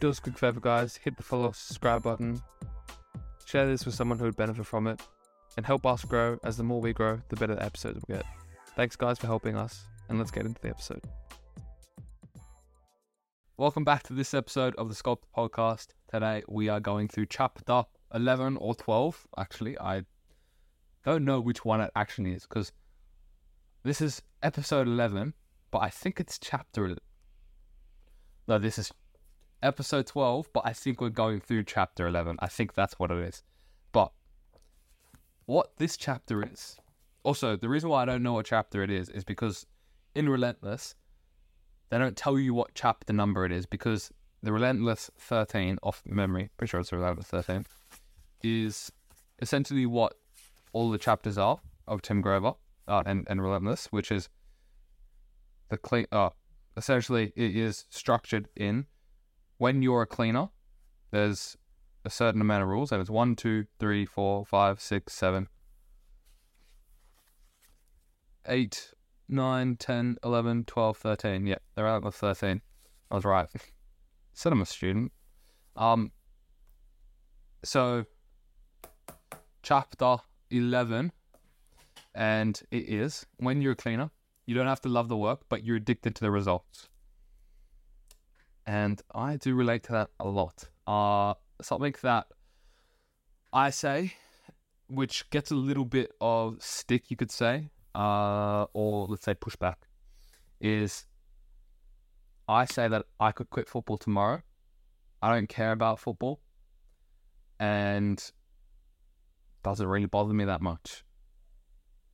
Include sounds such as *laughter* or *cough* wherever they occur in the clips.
do us a quick favor, guys. Hit the follow, subscribe button. Share this with someone who would benefit from it. And help us grow, as the more we grow, the better the episodes we get. Thanks, guys, for helping us. And let's get into the episode. Welcome back to this episode of the Sculpt Podcast. Today we are going through chapter 11 or 12. Actually, I don't know which one it actually is because this is episode 11, but I think it's chapter. No, this is episode 12, but I think we're going through chapter 11. I think that's what it is. But what this chapter is. Also, the reason why I don't know what chapter it is is because in Relentless, they don't tell you what chapter number it is because the Relentless 13, off memory, pretty sure it's Relentless 13, is essentially what all the chapters are of Tim Grover uh, and, and Relentless, which is the clean. Uh, essentially, it is structured in when you're a cleaner, there's a certain amount of rules, and it's one, two, three, four, five, six, seven, eight, nine, ten, eleven, twelve, thirteen. Yeah, they're out with 13. I was right. *laughs* Said I'm a student. Um, so, chapter 11, and it is when you're a cleaner, you don't have to love the work, but you're addicted to the results. And I do relate to that a lot. Uh, something that I say, which gets a little bit of stick, you could say, uh, or let's say pushback, is I say that I could quit football tomorrow. I don't care about football, and doesn't really bother me that much.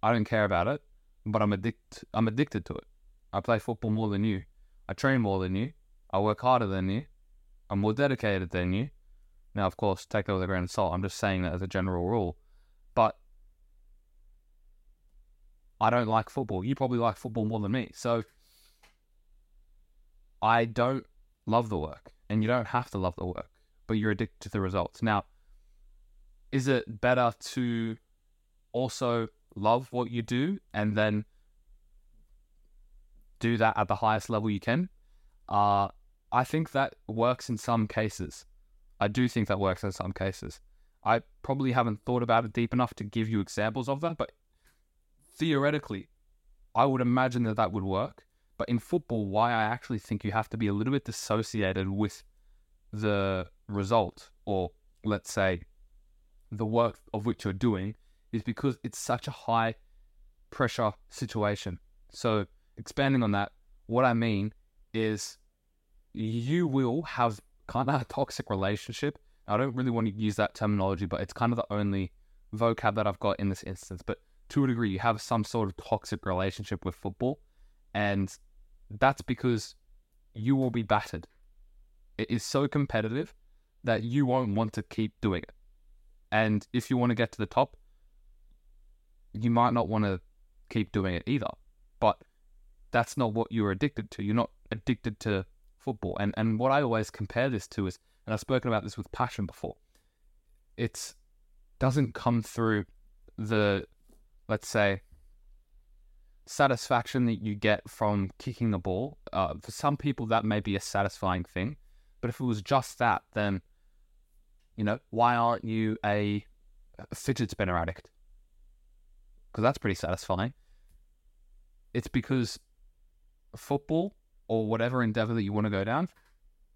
I don't care about it, but I'm addicted. I'm addicted to it. I play football more than you. I train more than you. I work harder than you. I'm more dedicated than you. Now, of course, take that with a grain of salt. I'm just saying that as a general rule. But I don't like football. You probably like football more than me. So I don't love the work. And you don't have to love the work, but you're addicted to the results. Now, is it better to also love what you do and then do that at the highest level you can? Uh, I think that works in some cases. I do think that works in some cases. I probably haven't thought about it deep enough to give you examples of that, but theoretically, I would imagine that that would work. But in football, why I actually think you have to be a little bit dissociated with the result, or let's say the work of which you're doing, is because it's such a high pressure situation. So, expanding on that, what I mean is you will have kind of a toxic relationship. I don't really want to use that terminology, but it's kind of the only vocab that I've got in this instance. But to a degree, you have some sort of toxic relationship with football. And that's because you will be battered. It is so competitive that you won't want to keep doing it. And if you want to get to the top, you might not want to keep doing it either. But that's not what you're addicted to. You're not addicted to football. And and what I always compare this to is, and I've spoken about this with passion before. It doesn't come through the, let's say, satisfaction that you get from kicking the ball. Uh, for some people, that may be a satisfying thing, but if it was just that, then, you know, why aren't you a, a fidget spinner addict? Because that's pretty satisfying. It's because football or whatever endeavor that you want to go down,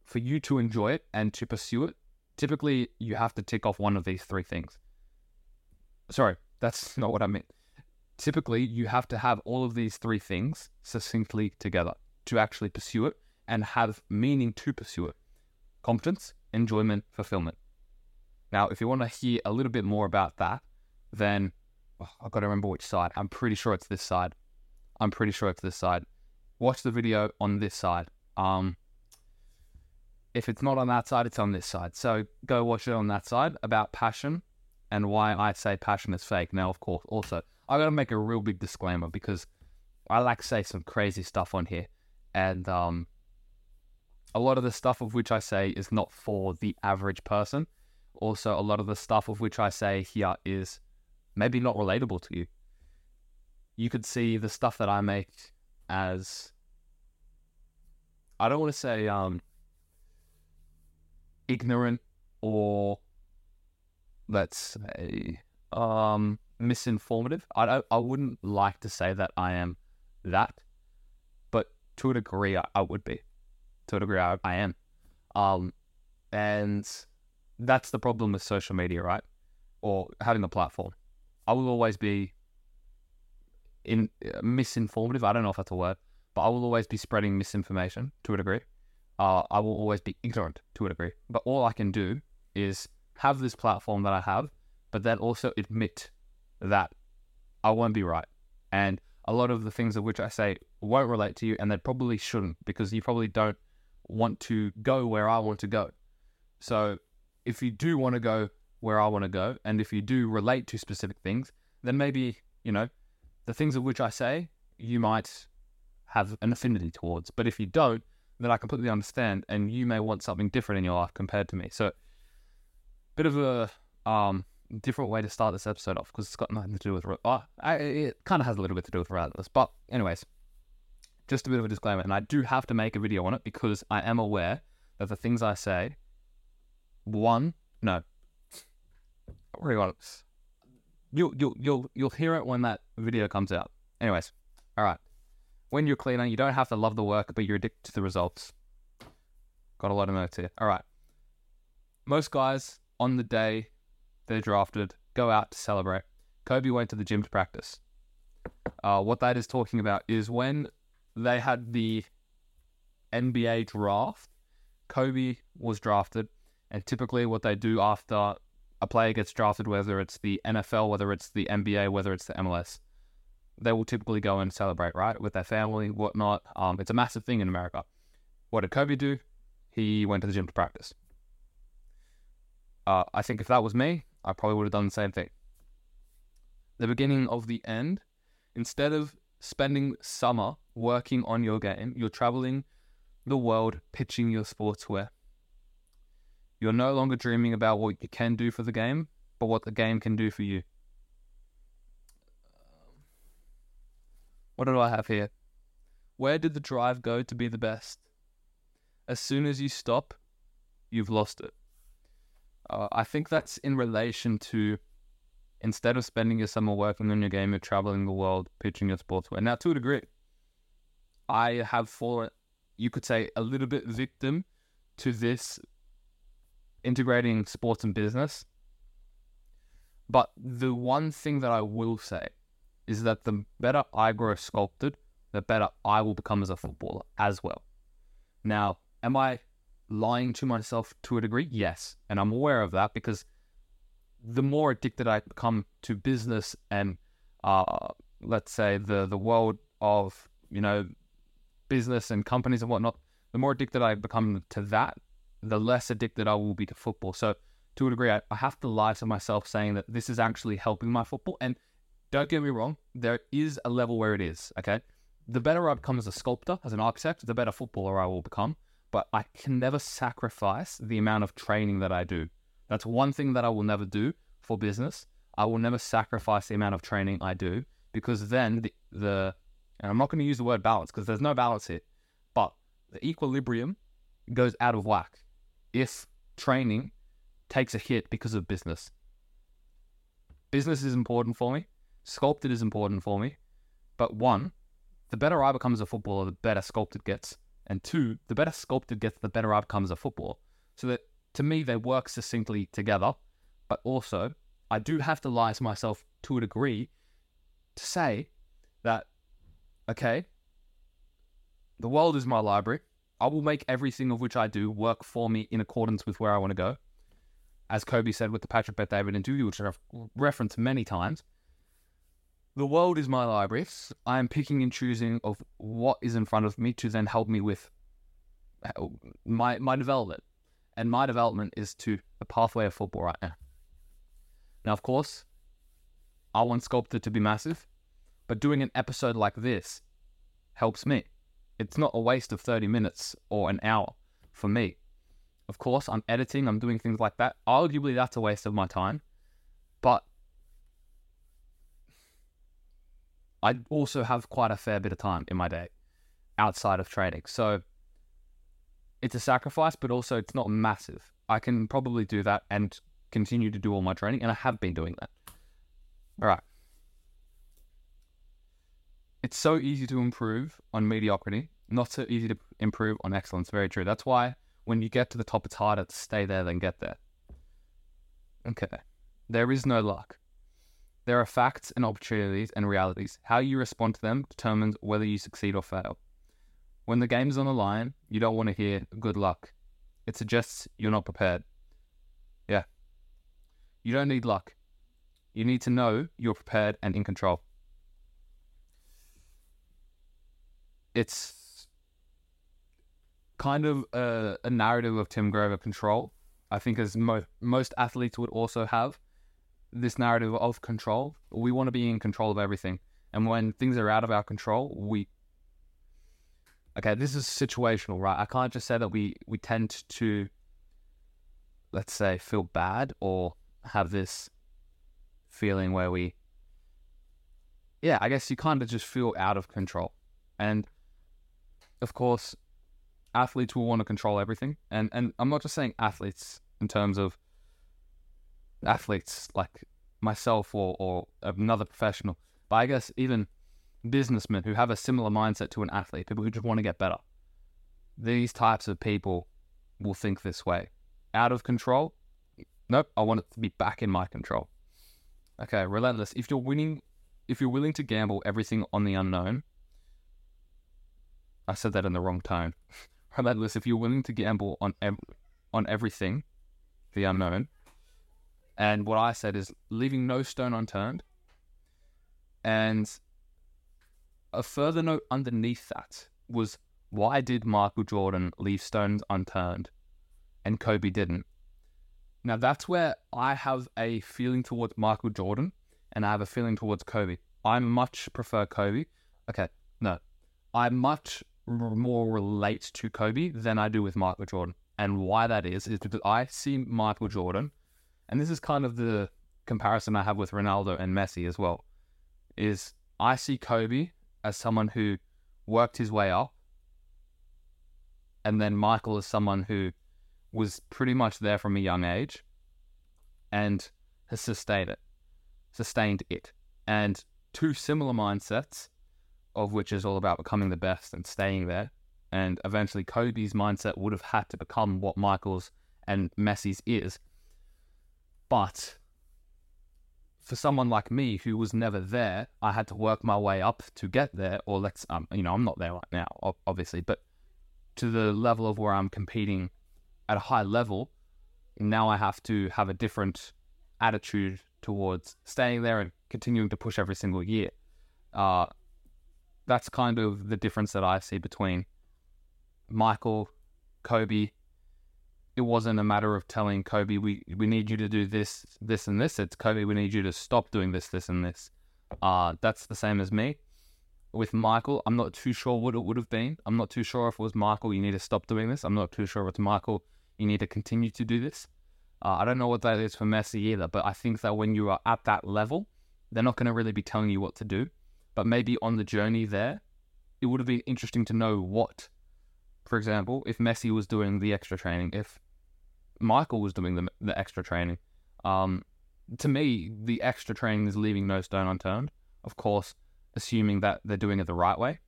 for you to enjoy it and to pursue it, typically you have to tick off one of these three things. Sorry, that's *laughs* not what I meant. Typically, you have to have all of these three things succinctly together to actually pursue it and have meaning to pursue it competence, enjoyment, fulfillment. Now, if you want to hear a little bit more about that, then oh, I've got to remember which side. I'm pretty sure it's this side. I'm pretty sure it's this side watch the video on this side. Um, if it's not on that side, it's on this side. So go watch it on that side about passion and why I say passion is fake. Now, of course, also, I got to make a real big disclaimer because I like say some crazy stuff on here. And um, a lot of the stuff of which I say is not for the average person. Also, a lot of the stuff of which I say here is maybe not relatable to you. You could see the stuff that I make as I don't want to say um ignorant or let's say um misinformative. I don't, I wouldn't like to say that I am that, but to a degree I, I would be. To a degree I, I am. Um and that's the problem with social media, right? Or having a platform. I will always be in uh, misinformative. I don't know if that's a word, but I will always be spreading misinformation to a degree. Uh, I will always be ignorant to a degree. But all I can do is have this platform that I have, but then also admit that I won't be right. And a lot of the things of which I say won't relate to you, and they probably shouldn't because you probably don't want to go where I want to go. So if you do want to go where I want to go, and if you do relate to specific things, then maybe, you know, the things of which I say, you might have an affinity towards. But if you don't, then I completely understand, and you may want something different in your life compared to me. So, bit of a um, different way to start this episode off because it's got nothing to do with. Uh, it kind of has a little bit to do with relentless, but anyways, just a bit of a disclaimer, and I do have to make a video on it because I am aware that the things I say, one, no, hang on, you'll you'll you'll you'll hear it when that video comes out. Anyways, all right. When you're cleaner, you don't have to love the work, but you're addicted to the results. Got a lot of notes here. All right. Most guys on the day they're drafted go out to celebrate. Kobe went to the gym to practice. Uh, what that is talking about is when they had the NBA draft, Kobe was drafted, and typically what they do after a player gets drafted, whether it's the NFL, whether it's the NBA, whether it's the MLS, they will typically go and celebrate, right, with their family, whatnot. Um, it's a massive thing in America. What did Kobe do? He went to the gym to practice. Uh, I think if that was me, I probably would have done the same thing. The beginning of the end, instead of spending summer working on your game, you're traveling the world pitching your sportswear. You're no longer dreaming about what you can do for the game, but what the game can do for you. What do I have here? Where did the drive go to be the best? As soon as you stop, you've lost it. Uh, I think that's in relation to instead of spending your summer working on your game, you're traveling the world, pitching your sportswear. Now, to a degree, I have fallen, you could say, a little bit victim to this integrating sports and business. But the one thing that I will say is that the better I grow sculpted, the better I will become as a footballer as well. Now, am I lying to myself to a degree? Yes. And I'm aware of that because the more addicted I become to business and uh, let's say the the world of, you know, business and companies and whatnot, the more addicted I become to that, the less addicted I will be to football. So to a degree, I, I have to lie to myself saying that this is actually helping my football. And don't get me wrong, there is a level where it is, okay? The better I become as a sculptor, as an architect, the better footballer I will become. But I can never sacrifice the amount of training that I do. That's one thing that I will never do for business. I will never sacrifice the amount of training I do because then the, the and I'm not going to use the word balance because there's no balance here, but the equilibrium goes out of whack if training takes a hit because of business. Business is important for me sculpted is important for me. But one, the better I become as a footballer, the better sculpted gets. And two, the better sculpted gets, the better I become as a footballer. So that to me, they work succinctly together. But also, I do have to lie to myself to a degree to say that, okay, the world is my library. I will make everything of which I do work for me in accordance with where I want to go. As Kobe said with the Patrick Bet-David interview, which I've referenced many times, the world is my library. I am picking and choosing of what is in front of me to then help me with uh, my my development. And my development is to the pathway of football right now. Now, of course, I want Sculpted to be massive, but doing an episode like this helps me. It's not a waste of 30 minutes or an hour for me. Of course, I'm editing, I'm doing things like that. Arguably, that's a waste of my time. But I also have quite a fair bit of time in my day outside of trading. So it's a sacrifice, but also it's not massive. I can probably do that and continue to do all my training, and I have been doing that. All right. It's so easy to improve on mediocrity, not so easy to improve on excellence. Very true. That's why when you get to the top, it's harder to stay there than get there. Okay. There is no luck. There are facts and opportunities and realities. How you respond to them determines whether you succeed or fail. When the game is on the line, you don't want to hear good luck. It suggests you're not prepared. Yeah. You don't need luck. You need to know you're prepared and in control. It's kind of a, a narrative of Tim Grover control. I think as mo- most athletes would also have this narrative of control. We want to be in control of everything. And when things are out of our control, we okay, this is situational, right? I can't just say that we we tend to let's say feel bad or have this feeling where we yeah, I guess you kind of just feel out of control. And of course, athletes will want to control everything. And and I'm not just saying athletes in terms of athletes like myself or, or another professional, but I guess even businessmen who have a similar mindset to an athlete, people who just want to get better. These types of people will think this way. Out of control? Nope, I want it to be back in my control. Okay, relentless. If you're winning, if you're willing to gamble everything on the unknown, I said that in the wrong tone. relentless. *laughs* If you're willing to gamble on ev- on everything, the unknown, and what I said is leaving no stone unturned. And a further note underneath that was why did Michael Jordan leave stones unturned and Kobe didn't? Now that's where I have a feeling towards Michael Jordan and I have a feeling towards Kobe. I much prefer Kobe. Okay, no. I much more relate to Kobe than I do with Michael Jordan. And why that is, is because I see Michael Jordan and this is kind of the comparison I have with Ronaldo and Messi as well, is I see Kobe as someone who worked his way up, and then Michael is someone who was pretty much there from a young age and has sustained it, sustained it. And two similar mindsets, of which is all about becoming the best and staying there. And eventually, Kobe's mindset would have had to become what Michael's and Messi's is but for someone like me who was never there, I had to work my way up to get there. Or let's, um, you know, I'm not there right now, obviously, but to the level of where I'm competing at a high level, now I have to have a different attitude towards staying there and continuing to push every single year. Uh, that's kind of the difference that I see between Michael, Kobe, it wasn't a matter of telling Kobe we we need you to do this, this, and this. It's Kobe, we need you to stop doing this, this, and this. Uh, that's the same as me. With Michael, I'm not too sure what it would have been. I'm not too sure if it was Michael, you need to stop doing this. I'm not too sure if it's Michael, you need to continue to do this. Uh, I don't know what that is for Messi either, but I think that when you are at that level, they're not going to really be telling you what to do. But maybe on the journey there, it would have been interesting to know what. For example, if Messi was doing the extra training, if Michael was doing the, the extra training. Um, to me, the extra training is leaving no stone unturned. Of course, assuming that they're doing it the right way,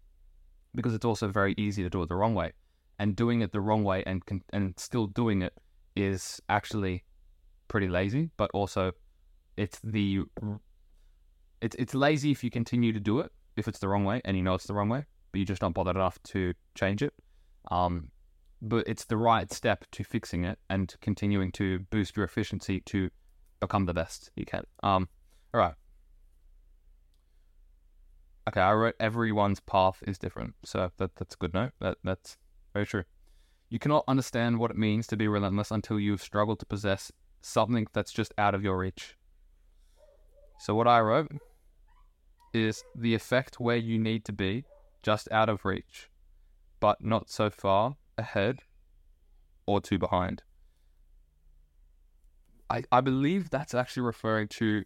because it's also very easy to do it the wrong way. And doing it the wrong way and and still doing it is actually pretty lazy. But also, it's the it's it's lazy if you continue to do it if it's the wrong way and you know it's the wrong way, but you just don't bother enough to change it. Um, but it's the right step to fixing it and continuing to boost your efficiency to become the best you can. Um, all right. Okay, I wrote everyone's path is different, so that that's a good note. That that's very true. You cannot understand what it means to be relentless until you've struggled to possess something that's just out of your reach. So what I wrote is the effect where you need to be, just out of reach, but not so far ahead or too behind. I, I believe that's actually referring to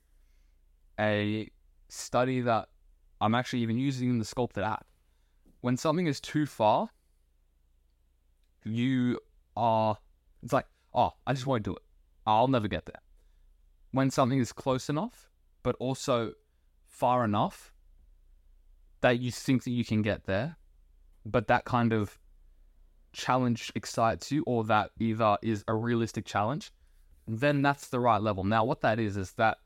a study that I'm actually even using in the Sculpted app. When something is too far, you are, it's like, oh, I just won't do it. I'll never get there. When something is close enough, but also far enough that you think that you can get there, but that kind of challenge excites you, or that either is a realistic challenge, then that's the right level. Now, what that is, is that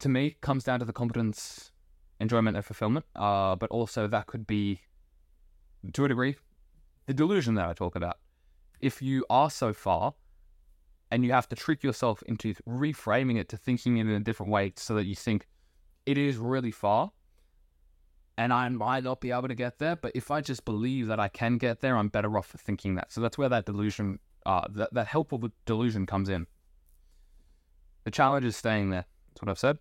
to me comes down to the competence, enjoyment, and fulfillment. Uh, but also that could be, to a degree, the delusion that I talk about. If you are so far, and you have to trick yourself into reframing it to thinking it in a different way, so that you think it is really far, and I might not be able to get there. But if I just believe that I can get there, I'm better off for thinking that. So that's where that delusion, uh, that, that helpful delusion comes in. The challenge is staying there. That's what I've said.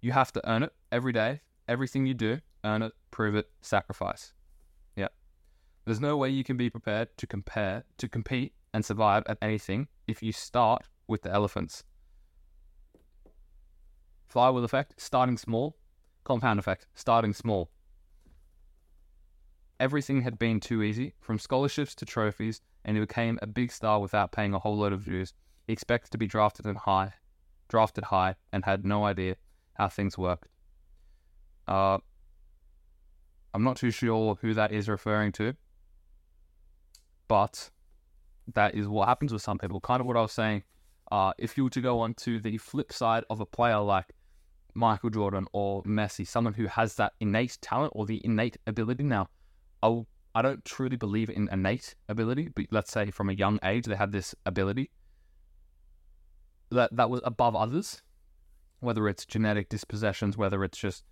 You have to earn it every day. Everything you do, earn it, prove it, sacrifice. Yeah. There's no way you can be prepared to compare, to compete and survive at anything if you start with the elephants. Flywheel effect, starting small, Compound effect, starting small. Everything had been too easy, from scholarships to trophies, and he became a big star without paying a whole load of dues. He expected to be drafted in high, drafted high, and had no idea how things worked. Uh, I'm not too sure who that is referring to, but that is what happens with some people. Kind of what I was saying. Uh, if you were to go on to the flip side of a player like Michael Jordan or Messi, someone who has that innate talent or the innate ability. Now, I'll, I don't truly believe in innate ability, but let's say from a young age they had this ability that that was above others, whether it's genetic dispossessions, whether it's just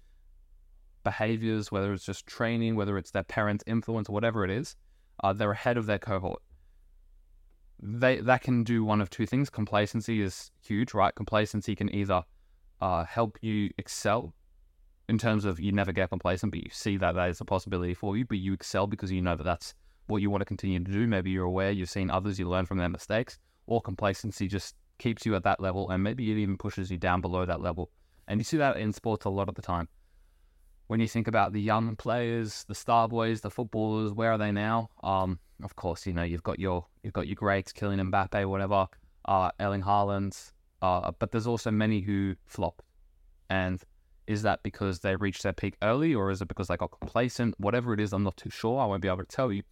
behaviors, whether it's just training, whether it's their parents' influence, whatever it is, uh, they're ahead of their cohort. They that can do one of two things. Complacency is huge, right? Complacency can either uh, help you excel in terms of you never get complacent, but you see that that is a possibility for you, but you excel because you know that that's what you want to continue to do. Maybe you're aware, you've seen others, you learn from their mistakes, or complacency just keeps you at that level and maybe it even pushes you down below that level. And you see that in sports a lot of the time. When you think about the young players, the star boys, the footballers, where are they now? Um, of course, you know you've got your you've got your greats, Kylian Mbappe, whatever, uh, Erling Haaland, uh, but there's also many who flop. And is that because they reached their peak early or is it because they got complacent? Whatever it is, I'm not too sure. I won't be able to tell you.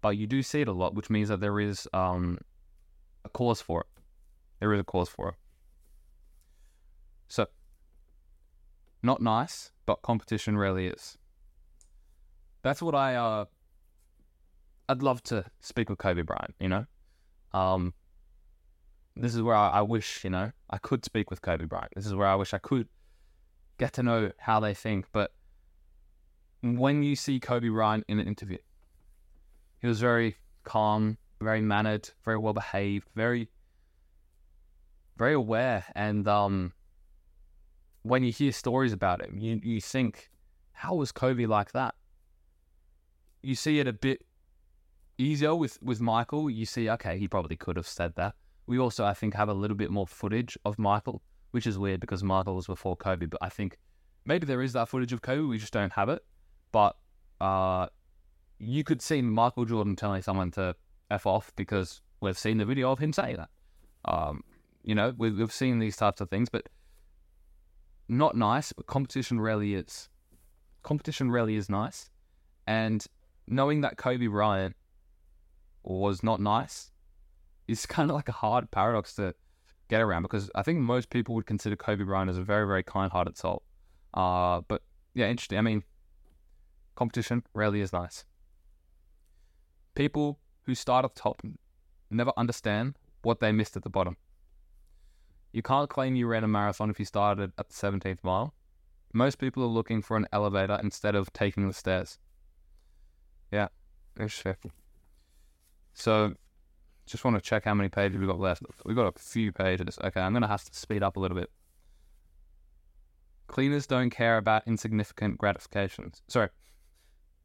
But you do see it a lot, which means that there is um, a cause for it. There is a cause for it. So, not nice, but competition really is. That's what I. Uh, I'd love to speak with Kobe Bryant. You know, um, this is where I, I wish, you know, I could speak with Kobe Bryant. This is where I wish I could get to know how they think. But when you see Kobe Bryant in an interview, he was very calm, very mannered, very well behaved, very, very aware. And um, when you hear stories about him, you you think, how was Kobe like that? You see it a bit easier with with Michael. You see, okay, he probably could have said that we also, I think, have a little bit more footage of Michael, which is weird because Michael was before Kobe. But I think maybe there is that footage of Kobe, we just don't have it. But uh, you could see Michael Jordan telling someone to f off because we've seen the video of him saying that. Um, you know, we've, we've seen these types of things, but not nice. But competition rarely is. Competition rarely is nice, and knowing that Kobe Bryant was not nice is kind of like a hard paradox to get around because I think most people would consider Kobe Bryant as a very, very kind-hearted soul. Uh, but yeah, interesting. I mean, competition rarely is nice. People who start at the top never understand what they missed at the bottom. You can't claim you ran a marathon if you started at the 17th mile. Most people are looking for an elevator instead of taking the stairs. Yeah, interesting. So just want to check how many pages we've got left. We've got a few pages. Okay, I'm going to have to speed up a little bit. Cleaners don't care about insignificant gratifications. Sorry.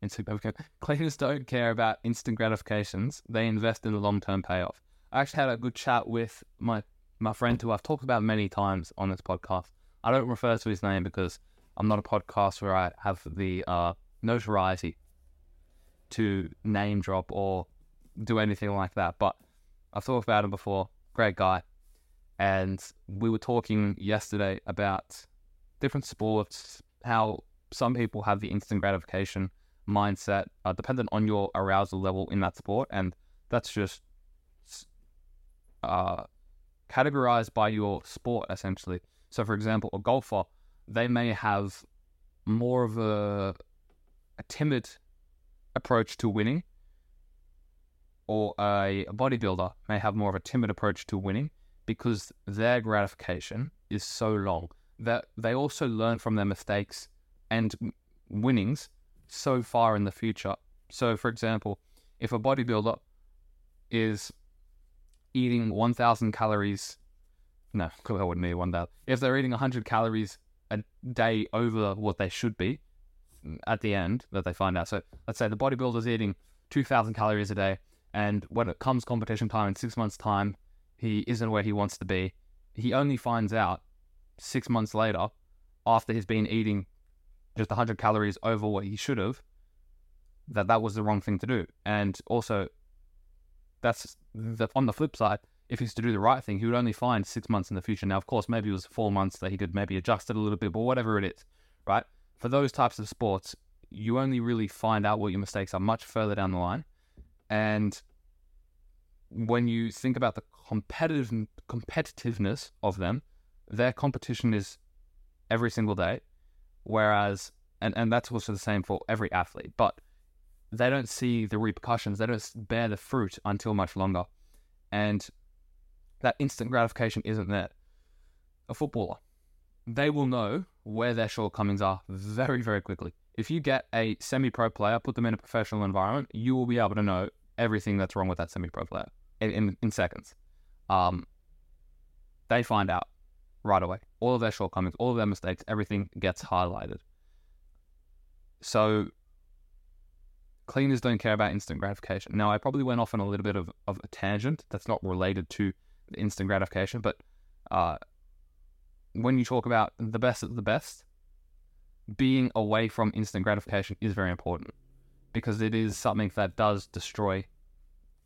Insignificant. *laughs* Cleaners don't care about instant gratifications. They invest in the long term payoff. I actually had a good chat with my, my friend who I've talked about many times on this podcast. I don't refer to his name because I'm not a podcast where I have the uh, notoriety to name drop or do anything like that, but I've talked about him before. Great guy. And we were talking yesterday about different sports, how some people have the instant gratification mindset uh, dependent on your arousal level in that sport. And that's just uh, categorized by your sport, essentially. So, for example, a golfer, they may have more of a, a timid approach to winning, or a bodybuilder may have more of a timid approach to winning because their gratification is so long that they also learn from their mistakes and winnings so far in the future. So, for example, if a bodybuilder is eating 1,000 calories, no, *laughs* I wouldn't eat 1,000. If they're eating 100 calories a day over what they should be mm, at the end that they find out. So, let's say the bodybuilder's eating 2,000 calories a day, and when it comes competition time in six months' time, he isn't where he wants to be. He only finds out six months later, after he's been eating just 100 calories over what he should have, that that was the wrong thing to do. And also, that's the, on the flip side, if he's to do the right thing, he would only find six months in the future. Now, of course, maybe it was four months that he could maybe adjust it a little bit, but whatever it is, right? For those types of sports, you only really find out what your mistakes are much further down the line. And when you think about the competitive competitiveness of them, their competition is every single day. Whereas, and, and that's also the same for every athlete, but they don't see the repercussions, they don't bear the fruit until much longer. And that instant gratification isn't there. A footballer, they will know where their shortcomings are very, very quickly. If you get a semi pro player, put them in a professional environment, you will be able to know everything that's wrong with that semi pro player in, in, in seconds. Um, they find out right away. All of their shortcomings, all of their mistakes, everything gets highlighted. So cleaners don't care about instant gratification. Now, I probably went off on a little bit of, of a tangent that's not related to instant gratification, but uh, when you talk about the best of the best, being away from instant gratification is very important because it is something that does destroy,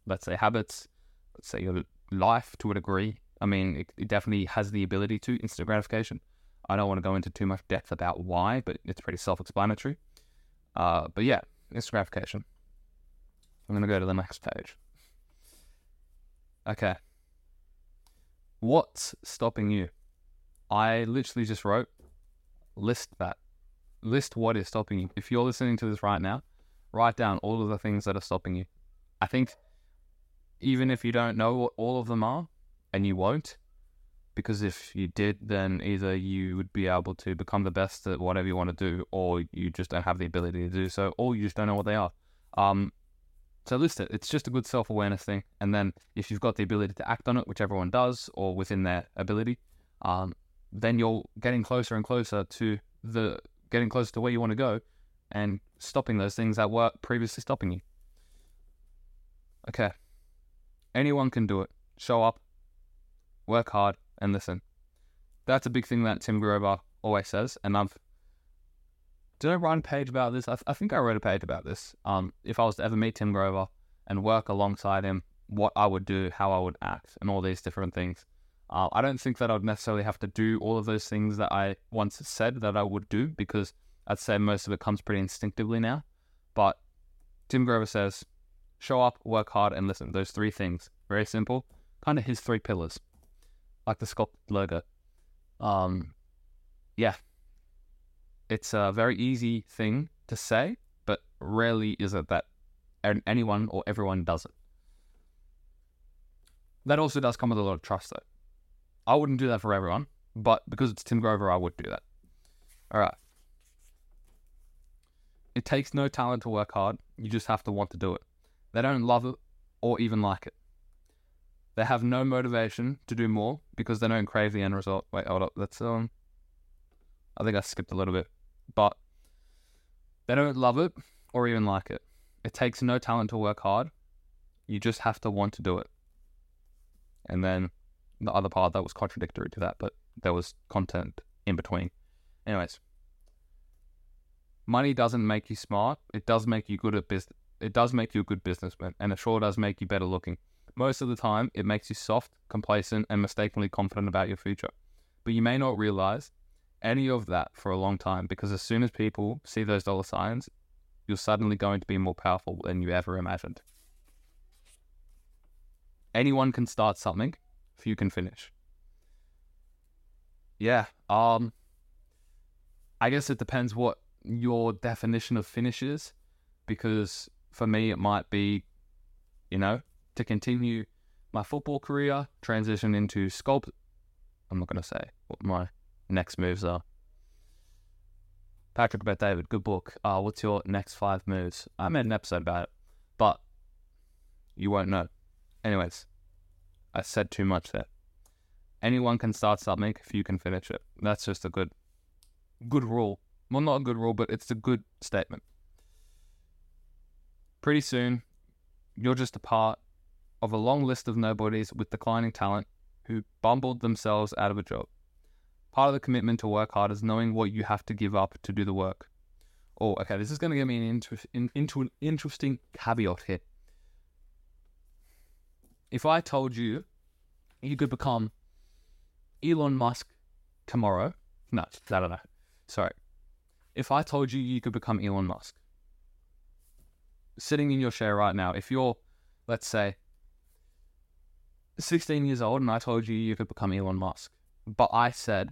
let's say, habits, let's say your life to a degree. I mean, it, it definitely has the ability to instant gratification. I don't want to go into too much depth about why, but it's pretty self-explanatory. Uh, but yeah, instant gratification. I'm gonna go to the next page. Okay. What's stopping you? I literally just wrote list that. List what is stopping you. If you're listening to this right now, write down all of the things that are stopping you. I think even if you don't know what all of them are, and you won't, because if you did, then either you would be able to become the best at whatever you want to do, or you just don't have the ability to do so, or you just don't know what they are. Um, so list it. It's just a good self awareness thing, and then if you've got the ability to act on it, which everyone does, or within their ability, um, then you're getting closer and closer to the getting closer to where you want to go, and stopping those things that were previously stopping you. Okay. Anyone can do it. Show up, work hard, and listen. That's a big thing that Tim Grover always says, and I've did I write a page about this? I, th- I think I wrote a page about this. Um, if I was to ever meet Tim Grover and work alongside him, what I would do, how I would act, and all these different things. Uh, I don't think that I'd necessarily have to do all of those things that I once said that I would do because I'd say most of it comes pretty instinctively now. But Tim Grover says, show up, work hard, and listen. Those three things. Very simple. Kind of his three pillars, like the sculpted logo. Um, yeah. It's a very easy thing to say, but rarely is it that anyone or everyone does it. That also does come with a lot of trust, though. I wouldn't do that for everyone, but because it's Tim Grover, I would do that. All right. It takes no talent to work hard. You just have to want to do it. They don't love it or even like it. They have no motivation to do more because they don't crave the end result. Wait, hold up. That's um. I think I skipped a little bit, but they don't love it or even like it. It takes no talent to work hard. You just have to want to do it. And then the other part that was contradictory to that, but there was content in between. Anyways, money doesn't make you smart. It does make you good at business. it does make you a good businessman, and it sure does make you better looking. Most of the time, it makes you soft, complacent, and mistakenly confident about your future. But you may not realize any of that for a long time because as soon as people see those dollar signs, you're suddenly going to be more powerful than you ever imagined. Anyone can start something, few can finish. Yeah, um I guess it depends what your definition of finish is because for me it might be you know, to continue my football career, transition into sculpt I'm not going to say what my next moves are. Patrick Bet-David, good book. Uh, what's your next five moves? I made an episode about it, but you won't know. Anyways, I said too much there. Anyone can start something if you can finish it. That's just a good, good rule. Well, not a good rule, but it's a good statement. Pretty soon, you're just a part of a long list of nobodies with declining talent who bumbled themselves out of a job. Part of the commitment to work hard is knowing what you have to give up to do the work. Oh, okay, this is going to get me an inter- in, into an interesting caveat here. If I told you you could become Elon Musk tomorrow, no, no, no, no. Sorry. If I told you you could become Elon Musk, sitting in your chair right now, if you're, let's say, 16 years old and I told you you could become Elon Musk, but I said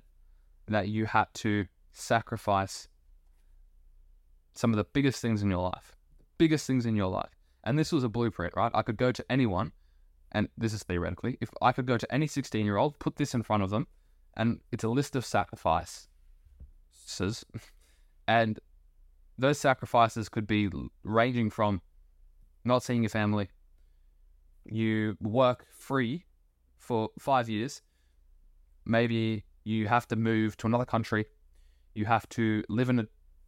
that you had to sacrifice some of the biggest things in your life, biggest things in your life. And this was a blueprint, right? I could go to anyone, and this is theoretically, if I could go to any 16 year old, put this in front of them, and it's a list of sacrifices. And those sacrifices could be ranging from not seeing your family, you work free for five years, maybe you have to move to another country, you have to live in a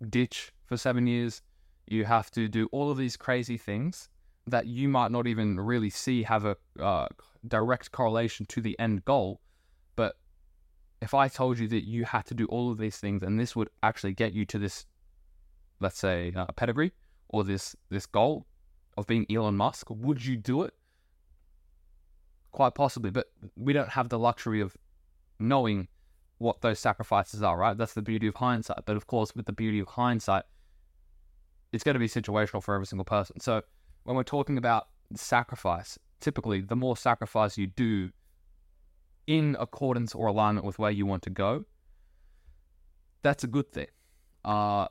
ditch for seven years, you have to do all of these crazy things that you might not even really see have a uh, direct correlation to the end goal. If I told you that you had to do all of these things and this would actually get you to this, let's say, uh, pedigree or this this goal of being Elon Musk, would you do it? quite possibly, but we don't have the luxury of knowing what those sacrifices are, right? That's the beauty of hindsight. But of course, with the beauty of hindsight, it's going to be situational for every single person. So when we're talking about sacrifice, typically the more sacrifice you do in accordance or alignment with where you want to go, that's a good thing. Uh,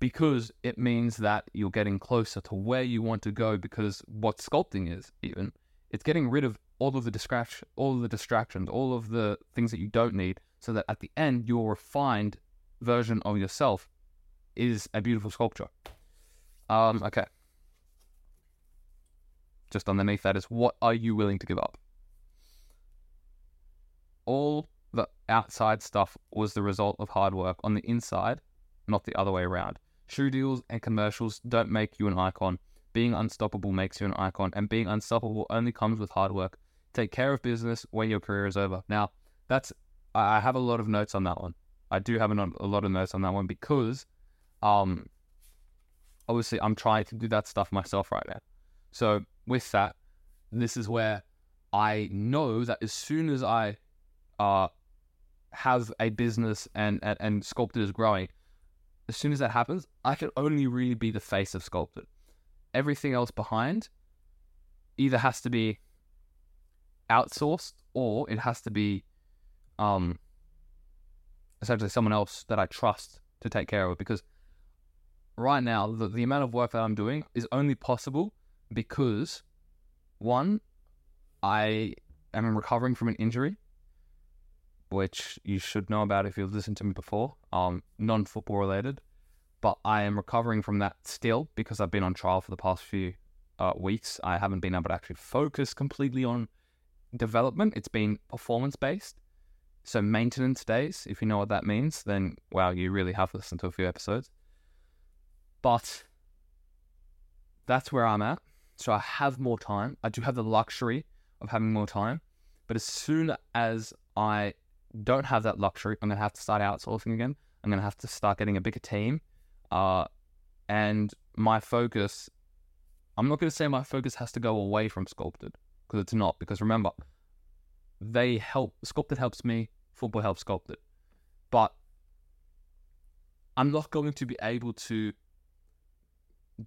because it means that you're getting closer to where you want to go because what sculpting is even it's getting rid of all of the distraction, all of the distractions, all of the things that you don't need, so that at the end, your refined version of yourself is a beautiful sculpture. Um, okay. Just underneath that is what are you willing to give up? All the outside stuff was the result of hard work on the inside, not the other way around. Shoe deals and commercials don't make you an icon being unstoppable makes you an icon, and being unstoppable only comes with hard work. Take care of business when your career is over. Now, that's I have a lot of notes on that one. I do have a lot of notes on that one because, um, obviously I'm trying to do that stuff myself right now. So with that, this is where I know that as soon as I, uh, have a business and and, and Sculpted is growing, as soon as that happens, I can only really be the face of Sculpted. Everything else behind either has to be outsourced or it has to be um essentially someone else that I trust to take care of it because right now the, the amount of work that I'm doing is only possible because one I am recovering from an injury which you should know about if you've listened to me before um non-football related but I am recovering from that still because I've been on trial for the past few uh, weeks. I haven't been able to actually focus completely on development. It's been performance based. So maintenance days, if you know what that means, then wow, you really have listened to a few episodes. But that's where I'm at. So I have more time. I do have the luxury of having more time. But as soon as I don't have that luxury, I'm gonna have to start outsourcing again. I'm gonna have to start getting a bigger team uh, and my focus I'm not going to say my focus has to go away from sculpted because it's not. Because remember, they help. Sculpted helps me. Football helps sculpted, but I'm not going to be able to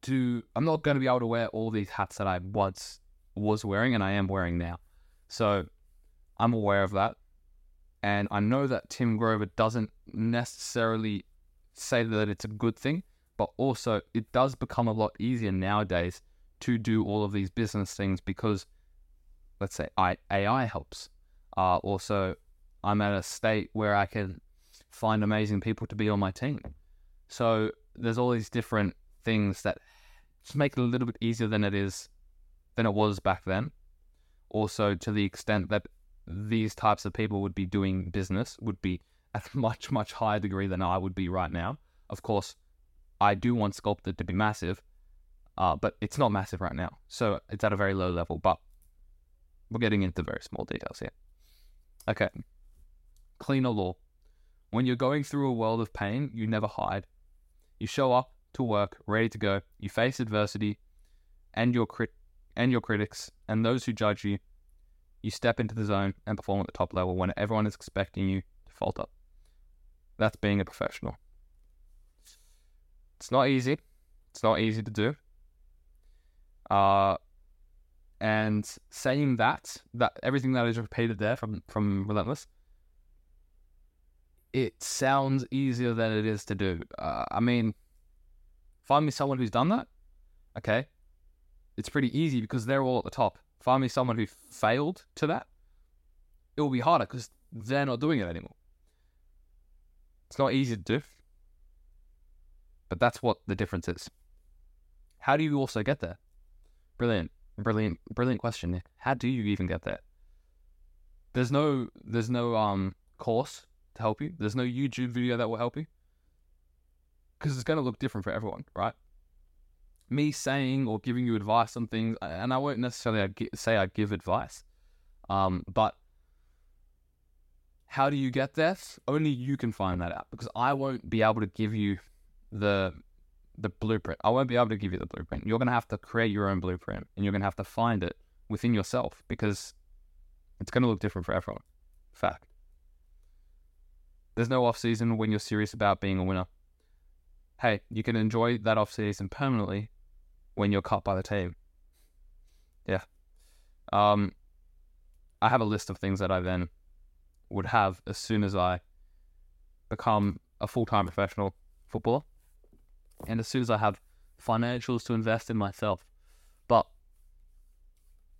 do. I'm not going to be able to wear all these hats that I once was wearing and I am wearing now. So I'm aware of that. And I know that Tim Grover doesn't necessarily say that it's a good thing, but also it does become a lot easier nowadays to do all of these business things because, let's say, AI helps. Uh, also, I'm at a state where I can find amazing people to be on my team. So there's all these different things that just make it a little bit easier than it is than it was back then. Also, to the extent that these types of people would be doing business would be *laughs* at a much, much higher degree than I would be right now. Of course, I do want sculpted to be massive, uh, but it's not massive right now. So it's at a very low level, but we're getting into very small details here. Okay. Cleaner law. When you're going through a world of pain, you never hide. You show up to work ready to go. You face adversity and your crit and your critics and those who judge you. You step into the zone and perform at the top level when everyone is expecting you to falter. That's being a professional. It's not easy. It's not easy to do. Uh, and saying that, that everything that is repeated there from from Relentless, it sounds easier than it is to do. Uh, I mean, find me someone who's done that. Okay, it's pretty easy because they're all at the top. Find me someone who failed to that. It will be harder because they're not doing it anymore. It's not easy to do, but that's what the difference is. How do you also get there? Brilliant, brilliant, brilliant question. How do you even get there? There's no, there's no um course to help you. There's no YouTube video that will help you because it's going to look different for everyone, right? Me saying or giving you advice on things, and I won't necessarily say I give advice, um, but how do you get there? Only you can find that out because I won't be able to give you the the blueprint. I won't be able to give you the blueprint. You're gonna have to create your own blueprint, and you're gonna have to find it within yourself because it's gonna look different for everyone. Fact. There's no off season when you're serious about being a winner. Hey, you can enjoy that off season permanently when you're cut by the team. Yeah. Um, I have a list of things that I then would have as soon as I become a full time professional footballer, and as soon as I have financials to invest in myself. But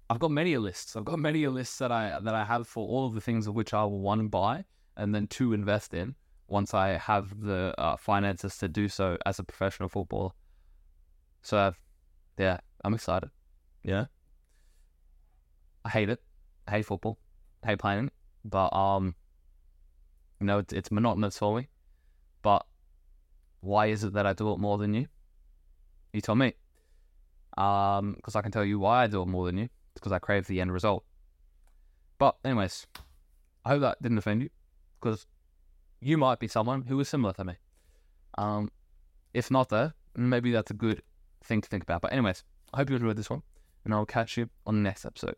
I've got many a lists. I've got many a lists that I that I have for all of the things of which I will one buy and then two invest in once I have the uh, finances to do so as a professional footballer. So, I've, yeah, I'm excited. Yeah, I hate it. I hate football. I hate playing it. But um, you know, it's, it's monotonous for me. But why is it that I do it more than you? You tell me. Um, because I can tell you why I do it more than you. It's because I crave the end result. But anyways, I hope that didn't offend you because you might be someone who is similar to me. Um, if not, though, maybe that's a good thing to think about. But, anyways, I hope you enjoyed this one, and I'll catch you on the next episode.